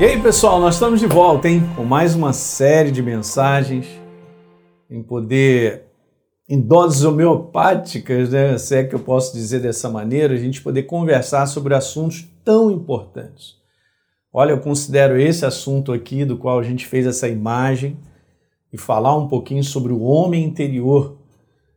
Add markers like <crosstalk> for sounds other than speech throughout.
E aí, pessoal, nós estamos de volta, hein? Com mais uma série de mensagens em poder, em doses homeopáticas, né? Se é que eu posso dizer dessa maneira, a gente poder conversar sobre assuntos tão importantes. Olha, eu considero esse assunto aqui, do qual a gente fez essa imagem, e falar um pouquinho sobre o homem interior.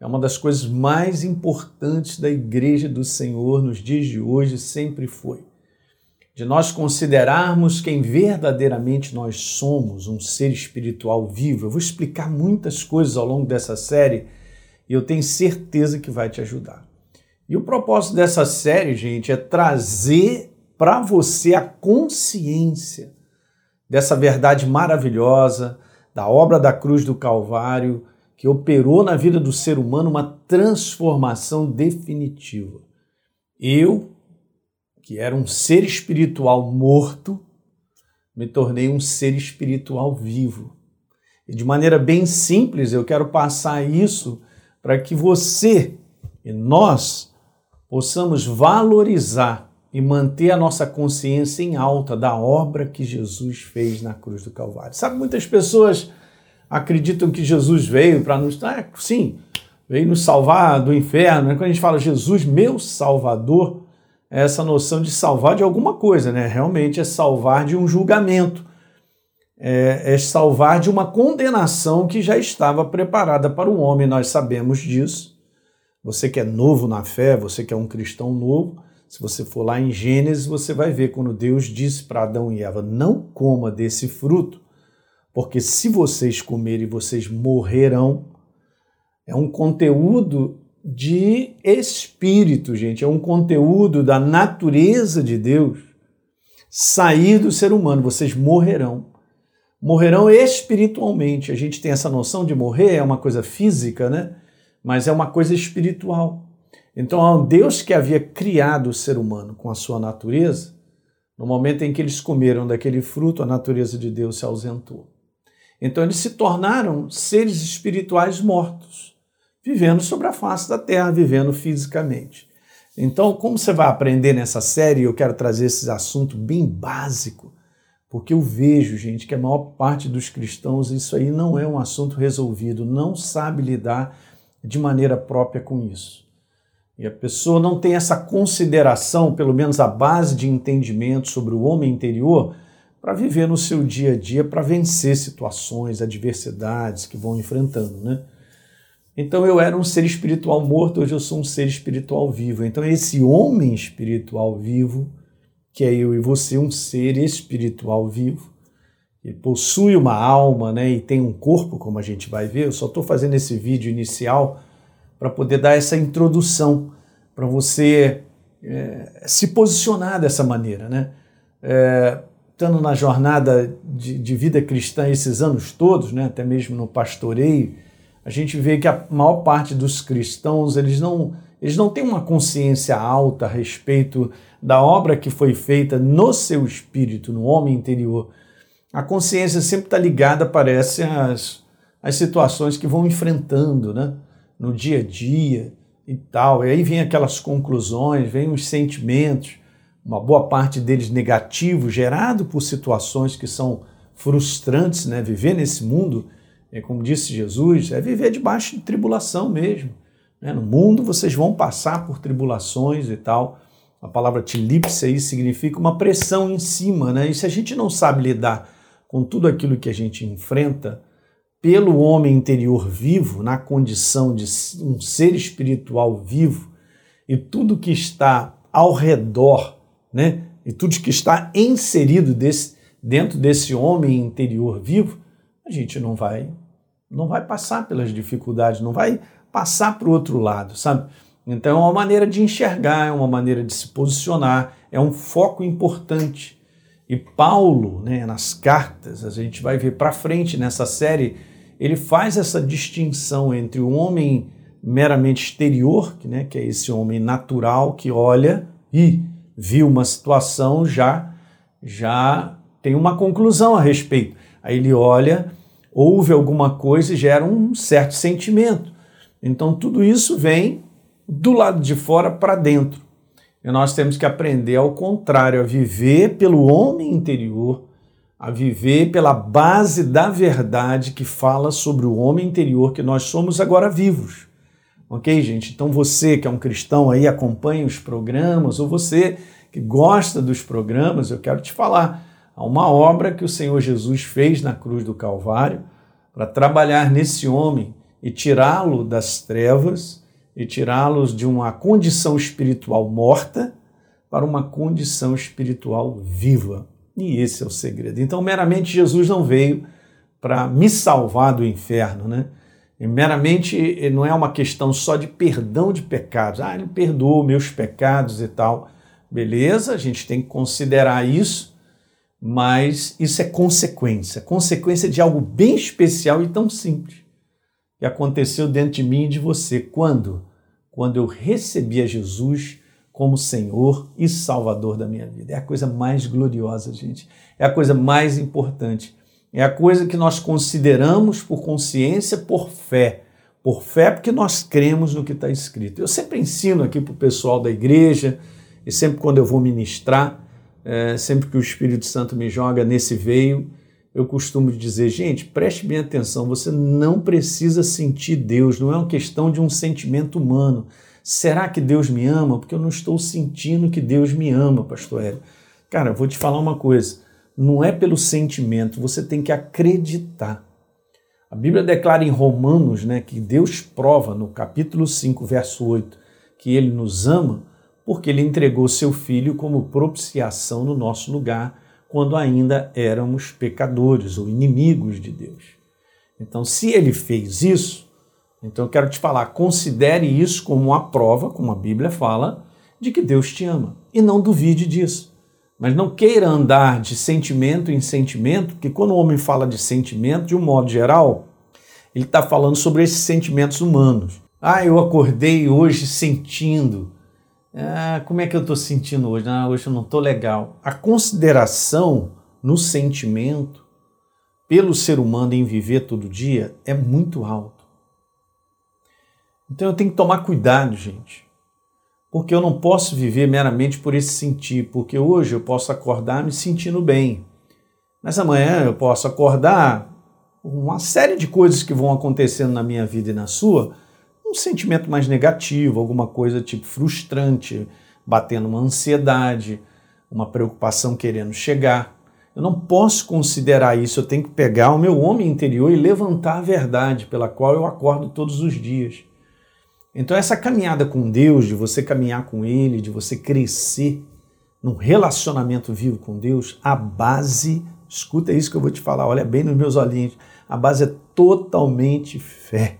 É uma das coisas mais importantes da Igreja do Senhor nos dias de hoje, sempre foi de nós considerarmos quem verdadeiramente nós somos, um ser espiritual vivo. Eu vou explicar muitas coisas ao longo dessa série e eu tenho certeza que vai te ajudar. E o propósito dessa série, gente, é trazer para você a consciência dessa verdade maravilhosa, da obra da cruz do Calvário, que operou na vida do ser humano uma transformação definitiva. Eu, que era um ser espiritual morto, me tornei um ser espiritual vivo. E de maneira bem simples, eu quero passar isso para que você e nós possamos valorizar e manter a nossa consciência em alta da obra que Jesus fez na cruz do Calvário. Sabe, muitas pessoas acreditam que Jesus veio para nos. Ah, sim, veio nos salvar do inferno. Quando a gente fala Jesus, meu Salvador, essa noção de salvar de alguma coisa, né? Realmente é salvar de um julgamento, é, é salvar de uma condenação que já estava preparada para o homem, nós sabemos disso. Você que é novo na fé, você que é um cristão novo, se você for lá em Gênesis, você vai ver quando Deus disse para Adão e Eva: Não coma desse fruto, porque se vocês comerem, vocês morrerão. É um conteúdo de espírito, gente. É um conteúdo da natureza de Deus sair do ser humano. Vocês morrerão. Morrerão espiritualmente. A gente tem essa noção de morrer, é uma coisa física, né? Mas é uma coisa espiritual. Então, Deus que havia criado o ser humano com a sua natureza, no momento em que eles comeram daquele fruto, a natureza de Deus se ausentou. Então, eles se tornaram seres espirituais mortos vivendo sobre a face da terra, vivendo fisicamente. Então, como você vai aprender nessa série, eu quero trazer esse assunto bem básico, porque eu vejo, gente, que a maior parte dos cristãos isso aí não é um assunto resolvido, não sabe lidar de maneira própria com isso. E a pessoa não tem essa consideração, pelo menos a base de entendimento sobre o homem interior, para viver no seu dia a dia, para vencer situações, adversidades que vão enfrentando, né? Então eu era um ser espiritual morto, hoje eu sou um ser espiritual vivo. Então esse homem espiritual vivo, que é eu e você, um ser espiritual vivo, ele possui uma alma né, e tem um corpo, como a gente vai ver. Eu só estou fazendo esse vídeo inicial para poder dar essa introdução, para você é, se posicionar dessa maneira. Né? É, estando na jornada de, de vida cristã esses anos todos, né, até mesmo no pastoreio, a gente vê que a maior parte dos cristãos eles não, eles não têm uma consciência alta a respeito da obra que foi feita no seu espírito, no homem interior. A consciência sempre está ligada, parece, às, às situações que vão enfrentando né? no dia a dia e tal. E aí vem aquelas conclusões, vem os sentimentos, uma boa parte deles negativos, gerado por situações que são frustrantes, né? Viver nesse mundo é, como disse Jesus, é viver debaixo de tribulação mesmo. Né? No mundo vocês vão passar por tribulações e tal. A palavra tilipse aí significa uma pressão em cima, né? E se a gente não sabe lidar com tudo aquilo que a gente enfrenta, pelo homem interior vivo, na condição de um ser espiritual vivo, e tudo que está ao redor, né? E tudo que está inserido desse, dentro desse homem interior vivo, a gente não vai não vai passar pelas dificuldades, não vai passar para o outro lado, sabe? Então é uma maneira de enxergar, é uma maneira de se posicionar, é um foco importante. E Paulo, né, nas cartas, a gente vai ver para frente nessa série, ele faz essa distinção entre o homem meramente exterior, que, né, que é esse homem natural que olha e viu uma situação já já tem uma conclusão a respeito. Aí ele olha ouve alguma coisa e gera um certo sentimento. Então tudo isso vem do lado de fora para dentro. E nós temos que aprender ao contrário, a viver pelo homem interior a viver pela base da verdade que fala sobre o homem interior que nós somos agora vivos. Ok, gente? Então você que é um cristão aí, acompanha os programas, ou você que gosta dos programas, eu quero te falar. Há uma obra que o Senhor Jesus fez na cruz do Calvário para trabalhar nesse homem e tirá-lo das trevas e tirá-los de uma condição espiritual morta para uma condição espiritual viva. E esse é o segredo. Então, meramente Jesus não veio para me salvar do inferno, né? E meramente não é uma questão só de perdão de pecados. Ah, ele perdoou meus pecados e tal. Beleza, a gente tem que considerar isso, mas isso é consequência consequência de algo bem especial e tão simples que aconteceu dentro de mim e de você. Quando? Quando eu recebi a Jesus como Senhor e Salvador da minha vida. É a coisa mais gloriosa, gente. É a coisa mais importante. É a coisa que nós consideramos por consciência, por fé. Por fé, porque nós cremos no que está escrito. Eu sempre ensino aqui para o pessoal da igreja, e sempre quando eu vou ministrar, é, sempre que o Espírito Santo me joga nesse veio, eu costumo dizer, gente, preste bem atenção, você não precisa sentir Deus, não é uma questão de um sentimento humano. Será que Deus me ama? Porque eu não estou sentindo que Deus me ama, pastor Hélio. Cara, vou te falar uma coisa. Não é pelo sentimento, você tem que acreditar. A Bíblia declara em Romanos né, que Deus prova no capítulo 5, verso 8, que Ele nos ama porque Ele entregou seu Filho como propiciação no nosso lugar quando ainda éramos pecadores ou inimigos de Deus. Então, se Ele fez isso, então eu quero te falar, considere isso como uma prova, como a Bíblia fala, de que Deus te ama. E não duvide disso. Mas não queira andar de sentimento em sentimento, porque quando o homem fala de sentimento, de um modo geral, ele está falando sobre esses sentimentos humanos. Ah, eu acordei hoje sentindo. Ah, como é que eu estou sentindo hoje? Ah, hoje eu não estou legal. A consideração no sentimento pelo ser humano em viver todo dia é muito alta. Então eu tenho que tomar cuidado, gente. Porque eu não posso viver meramente por esse sentir, porque hoje eu posso acordar me sentindo bem. Mas amanhã eu posso acordar uma série de coisas que vão acontecendo na minha vida e na sua, um sentimento mais negativo, alguma coisa tipo frustrante, batendo uma ansiedade, uma preocupação querendo chegar. Eu não posso considerar isso, eu tenho que pegar o meu homem interior e levantar a verdade pela qual eu acordo todos os dias. Então, essa caminhada com Deus, de você caminhar com Ele, de você crescer num relacionamento vivo com Deus, a base, escuta isso que eu vou te falar, olha bem nos meus olhinhos, a base é totalmente fé.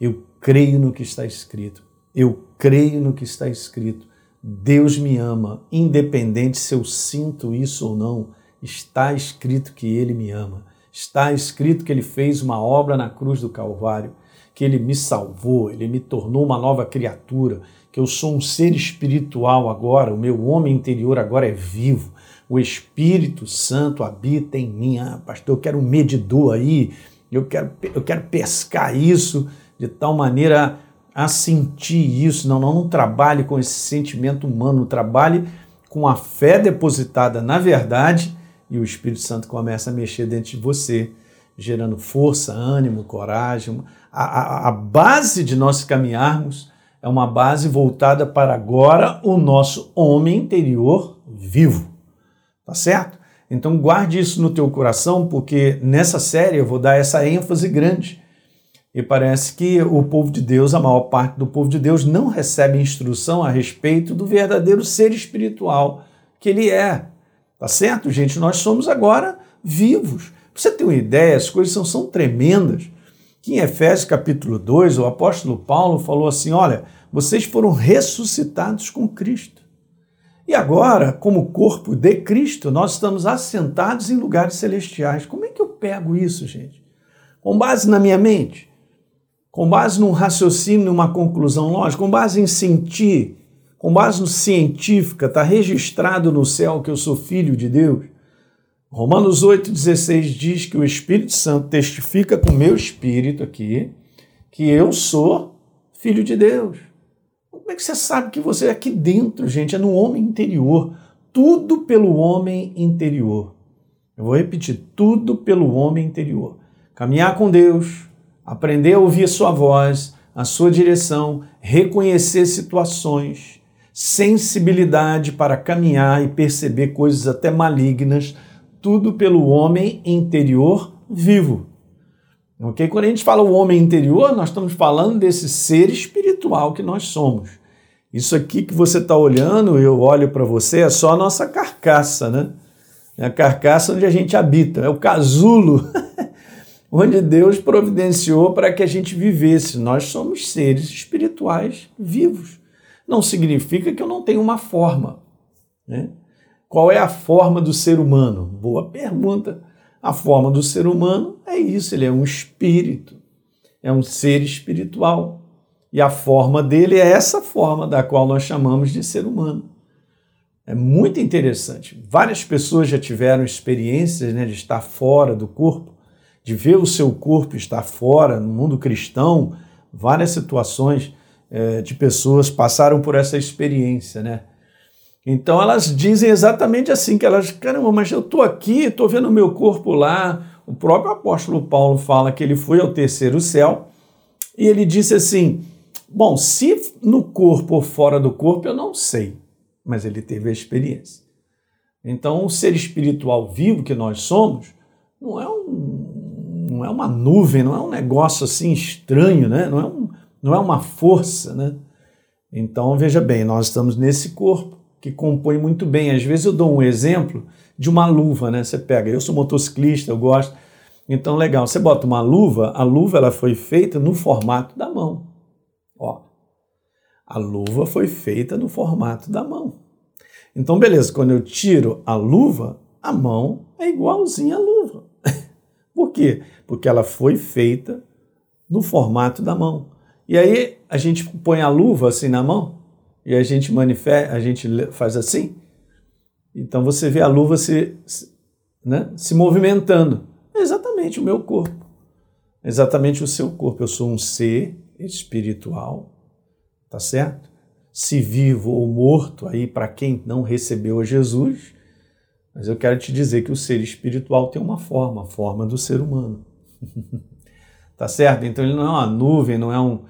Eu creio no que está escrito. Eu creio no que está escrito. Deus me ama, independente se eu sinto isso ou não. Está escrito que Ele me ama. Está escrito que Ele fez uma obra na cruz do Calvário que ele me salvou, ele me tornou uma nova criatura, que eu sou um ser espiritual agora, o meu homem interior agora é vivo, o Espírito Santo habita em mim. Ah, pastor, eu quero um medidor aí, eu quero, eu quero pescar isso de tal maneira a sentir isso. Não, não, não trabalhe com esse sentimento humano, trabalhe com a fé depositada na verdade e o Espírito Santo começa a mexer dentro de você gerando força, ânimo, coragem. A, a, a, base de nós caminharmos é uma base voltada para agora o nosso homem interior vivo. Tá certo? Então guarde isso no teu coração, porque nessa série eu vou dar essa ênfase grande. E parece que o povo de Deus, a maior parte do povo de Deus, não recebe instrução a respeito do verdadeiro ser espiritual que ele é. Tá certo, gente? Nós somos agora vivos. Pra você ter uma ideia, as coisas são, são tremendas. Que em Efésios capítulo 2, o apóstolo Paulo falou assim: olha, vocês foram ressuscitados com Cristo. E agora, como corpo de Cristo, nós estamos assentados em lugares celestiais. Como é que eu pego isso, gente? Com base na minha mente? Com base num raciocínio, numa conclusão lógica? Com base em sentir? Com base no científica? Está registrado no céu que eu sou filho de Deus? Romanos 8,16 diz que o Espírito Santo testifica com o meu espírito aqui que eu sou filho de Deus. Como é que você sabe que você é aqui dentro, gente? É no homem interior. Tudo pelo homem interior. Eu vou repetir: tudo pelo homem interior. Caminhar com Deus, aprender a ouvir a sua voz, a sua direção, reconhecer situações, sensibilidade para caminhar e perceber coisas até malignas, tudo pelo homem interior vivo. Ok? Quando a gente fala o homem interior, nós estamos falando desse ser espiritual que nós somos. Isso aqui que você está olhando, eu olho para você, é só a nossa carcaça, né? É a carcaça onde a gente habita, é o casulo <laughs> onde Deus providenciou para que a gente vivesse. Nós somos seres espirituais vivos. Não significa que eu não tenho uma forma. Né? Qual é a forma do ser humano? Boa pergunta. A forma do ser humano é isso, ele é um espírito, é um ser espiritual. E a forma dele é essa forma da qual nós chamamos de ser humano. É muito interessante. Várias pessoas já tiveram experiências né, de estar fora do corpo, de ver o seu corpo estar fora no mundo cristão. Várias situações é, de pessoas passaram por essa experiência, né? Então elas dizem exatamente assim, que elas, caramba, mas eu estou aqui, estou vendo o meu corpo lá. O próprio apóstolo Paulo fala que ele foi ao terceiro céu e ele disse assim: Bom, se no corpo ou fora do corpo, eu não sei, mas ele teve a experiência. Então, o ser espiritual vivo que nós somos não é, um, não é uma nuvem, não é um negócio assim estranho, né? não, é um, não é uma força. Né? Então, veja bem, nós estamos nesse corpo que compõe muito bem. Às vezes eu dou um exemplo de uma luva, né? Você pega, eu sou motociclista, eu gosto. Então, legal, você bota uma luva, a luva ela foi feita no formato da mão. Ó, a luva foi feita no formato da mão. Então, beleza, quando eu tiro a luva, a mão é igualzinha à luva. Por quê? Porque ela foi feita no formato da mão. E aí a gente põe a luva assim na mão, e a gente manifesta, a gente faz assim. Então você vê a luva se, né, se movimentando. É exatamente o meu corpo. É exatamente o seu corpo. Eu sou um ser espiritual, tá certo? Se vivo ou morto aí para quem não recebeu a Jesus, mas eu quero te dizer que o ser espiritual tem uma forma, a forma do ser humano. <laughs> tá certo? Então ele não é uma nuvem, não é um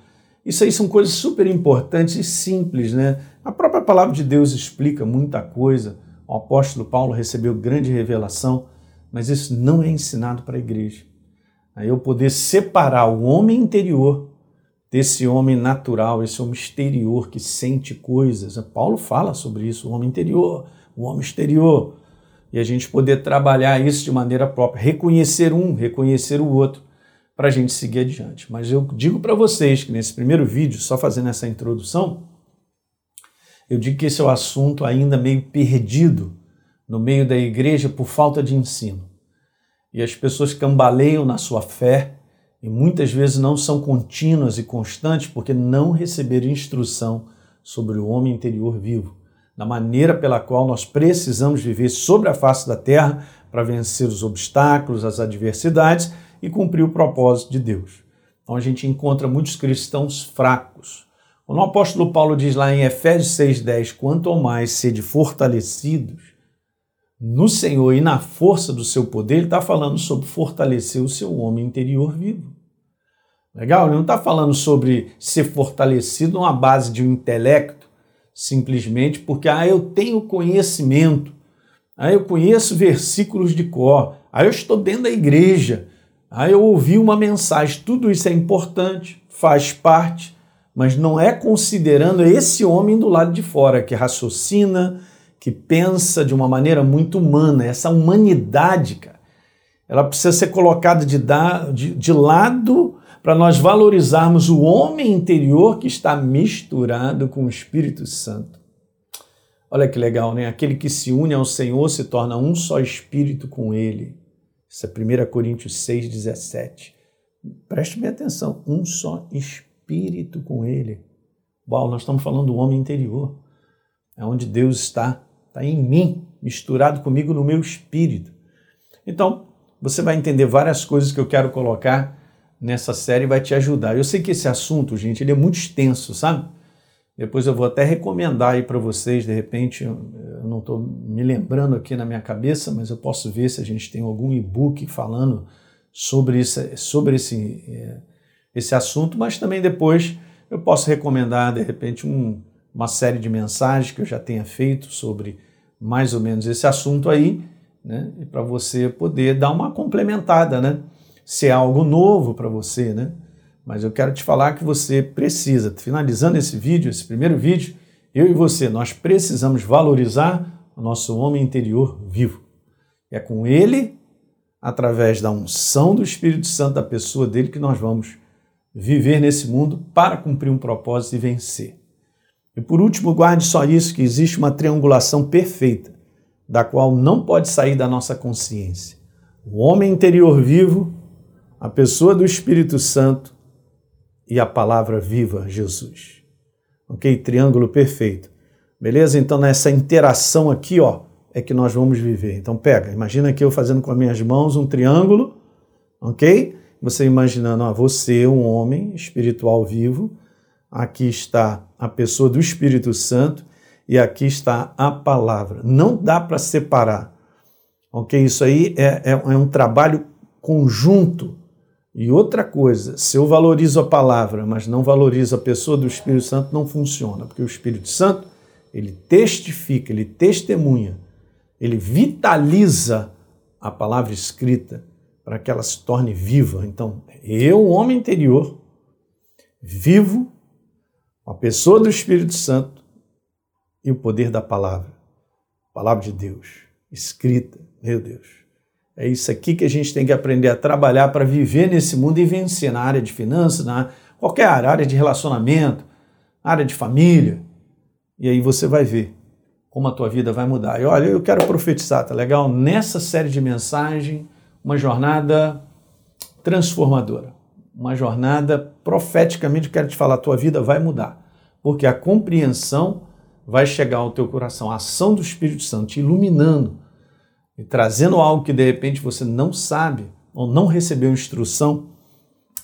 isso aí são coisas super importantes e simples, né? A própria palavra de Deus explica muita coisa. O apóstolo Paulo recebeu grande revelação, mas isso não é ensinado para a igreja. Aí eu poder separar o homem interior desse homem natural, esse homem exterior que sente coisas. Paulo fala sobre isso, o homem interior, o homem exterior. E a gente poder trabalhar isso de maneira própria, reconhecer um, reconhecer o outro para a gente seguir adiante. Mas eu digo para vocês que nesse primeiro vídeo, só fazendo essa introdução, eu digo que esse é o um assunto ainda meio perdido no meio da igreja por falta de ensino. E as pessoas cambaleiam na sua fé e muitas vezes não são contínuas e constantes porque não receberam instrução sobre o homem interior vivo, da maneira pela qual nós precisamos viver sobre a face da terra para vencer os obstáculos, as adversidades e cumprir o propósito de Deus. Então a gente encontra muitos cristãos fracos. Quando o apóstolo Paulo diz lá em Efésios 6,10: quanto ao mais sede fortalecidos no Senhor e na força do seu poder, ele está falando sobre fortalecer o seu homem interior vivo. Legal? Ele não está falando sobre ser fortalecido numa base de um intelecto, simplesmente porque ah, eu tenho conhecimento, ah, eu conheço versículos de cor, ah, eu estou dentro da igreja, Aí eu ouvi uma mensagem, tudo isso é importante, faz parte, mas não é considerando esse homem do lado de fora que raciocina, que pensa de uma maneira muito humana, essa humanidade, cara. Ela precisa ser colocada de, de, de lado para nós valorizarmos o homem interior que está misturado com o Espírito Santo. Olha que legal, né? Aquele que se une ao Senhor se torna um só espírito com Ele. Isso é 1 Coríntios 6, 17. Preste bem atenção, um só espírito com ele. Uau, nós estamos falando do homem interior. É onde Deus está, está em mim, misturado comigo no meu espírito. Então, você vai entender várias coisas que eu quero colocar nessa série vai te ajudar. Eu sei que esse assunto, gente, ele é muito extenso, sabe? Depois eu vou até recomendar aí para vocês, de repente, eu não estou me lembrando aqui na minha cabeça, mas eu posso ver se a gente tem algum e-book falando sobre, isso, sobre esse, é, esse assunto, mas também depois eu posso recomendar, de repente, um, uma série de mensagens que eu já tenha feito sobre mais ou menos esse assunto aí, né? E para você poder dar uma complementada, né? Se é algo novo para você, né? Mas eu quero te falar que você precisa, finalizando esse vídeo, esse primeiro vídeo, eu e você, nós precisamos valorizar o nosso homem interior vivo. É com ele, através da unção do Espírito Santo da pessoa dele, que nós vamos viver nesse mundo para cumprir um propósito e vencer. E por último, guarde só isso: que existe uma triangulação perfeita, da qual não pode sair da nossa consciência. O homem interior vivo, a pessoa do Espírito Santo e a palavra viva, Jesus. Ok? Triângulo perfeito. Beleza? Então, nessa interação aqui, ó, é que nós vamos viver. Então, pega, imagina aqui eu fazendo com as minhas mãos um triângulo, ok? Você imaginando, ó, você, um homem espiritual vivo, aqui está a pessoa do Espírito Santo e aqui está a palavra. Não dá para separar. Ok? Isso aí é, é, é, um trabalho conjunto. E outra coisa, se eu valorizo a palavra, mas não valorizo a pessoa do Espírito Santo, não funciona, porque o Espírito Santo, ele testifica, ele testemunha, ele vitaliza a palavra escrita para que ela se torne viva. Então, eu, homem interior, vivo a pessoa do Espírito Santo e o poder da palavra. Palavra de Deus, escrita, meu Deus. É isso aqui que a gente tem que aprender a trabalhar para viver nesse mundo e vencer na área de finanças, na qualquer área, área de relacionamento, área de família. E aí você vai ver como a tua vida vai mudar. E olha, eu quero profetizar, tá legal? Nessa série de mensagem, uma jornada transformadora uma jornada profeticamente, quero te falar, a tua vida vai mudar, porque a compreensão vai chegar ao teu coração, a ação do Espírito Santo te iluminando e trazendo algo que de repente você não sabe ou não recebeu instrução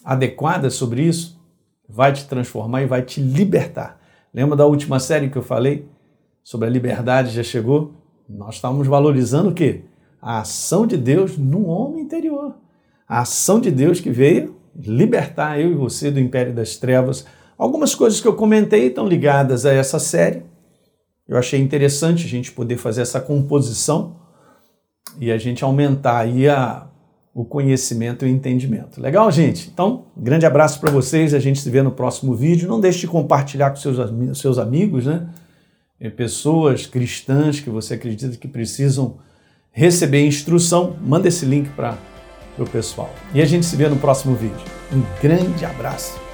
adequada sobre isso, vai te transformar e vai te libertar. Lembra da última série que eu falei sobre a liberdade já chegou? Nós estávamos valorizando o quê? A ação de Deus no homem interior. A ação de Deus que veio libertar eu e você do império das trevas. Algumas coisas que eu comentei estão ligadas a essa série. Eu achei interessante a gente poder fazer essa composição e a gente aumentar aí a, o conhecimento e o entendimento. Legal, gente? Então, grande abraço para vocês. A gente se vê no próximo vídeo. Não deixe de compartilhar com seus, seus amigos, né? Pessoas cristãs que você acredita que precisam receber instrução. Manda esse link para o pessoal. E a gente se vê no próximo vídeo. Um grande abraço!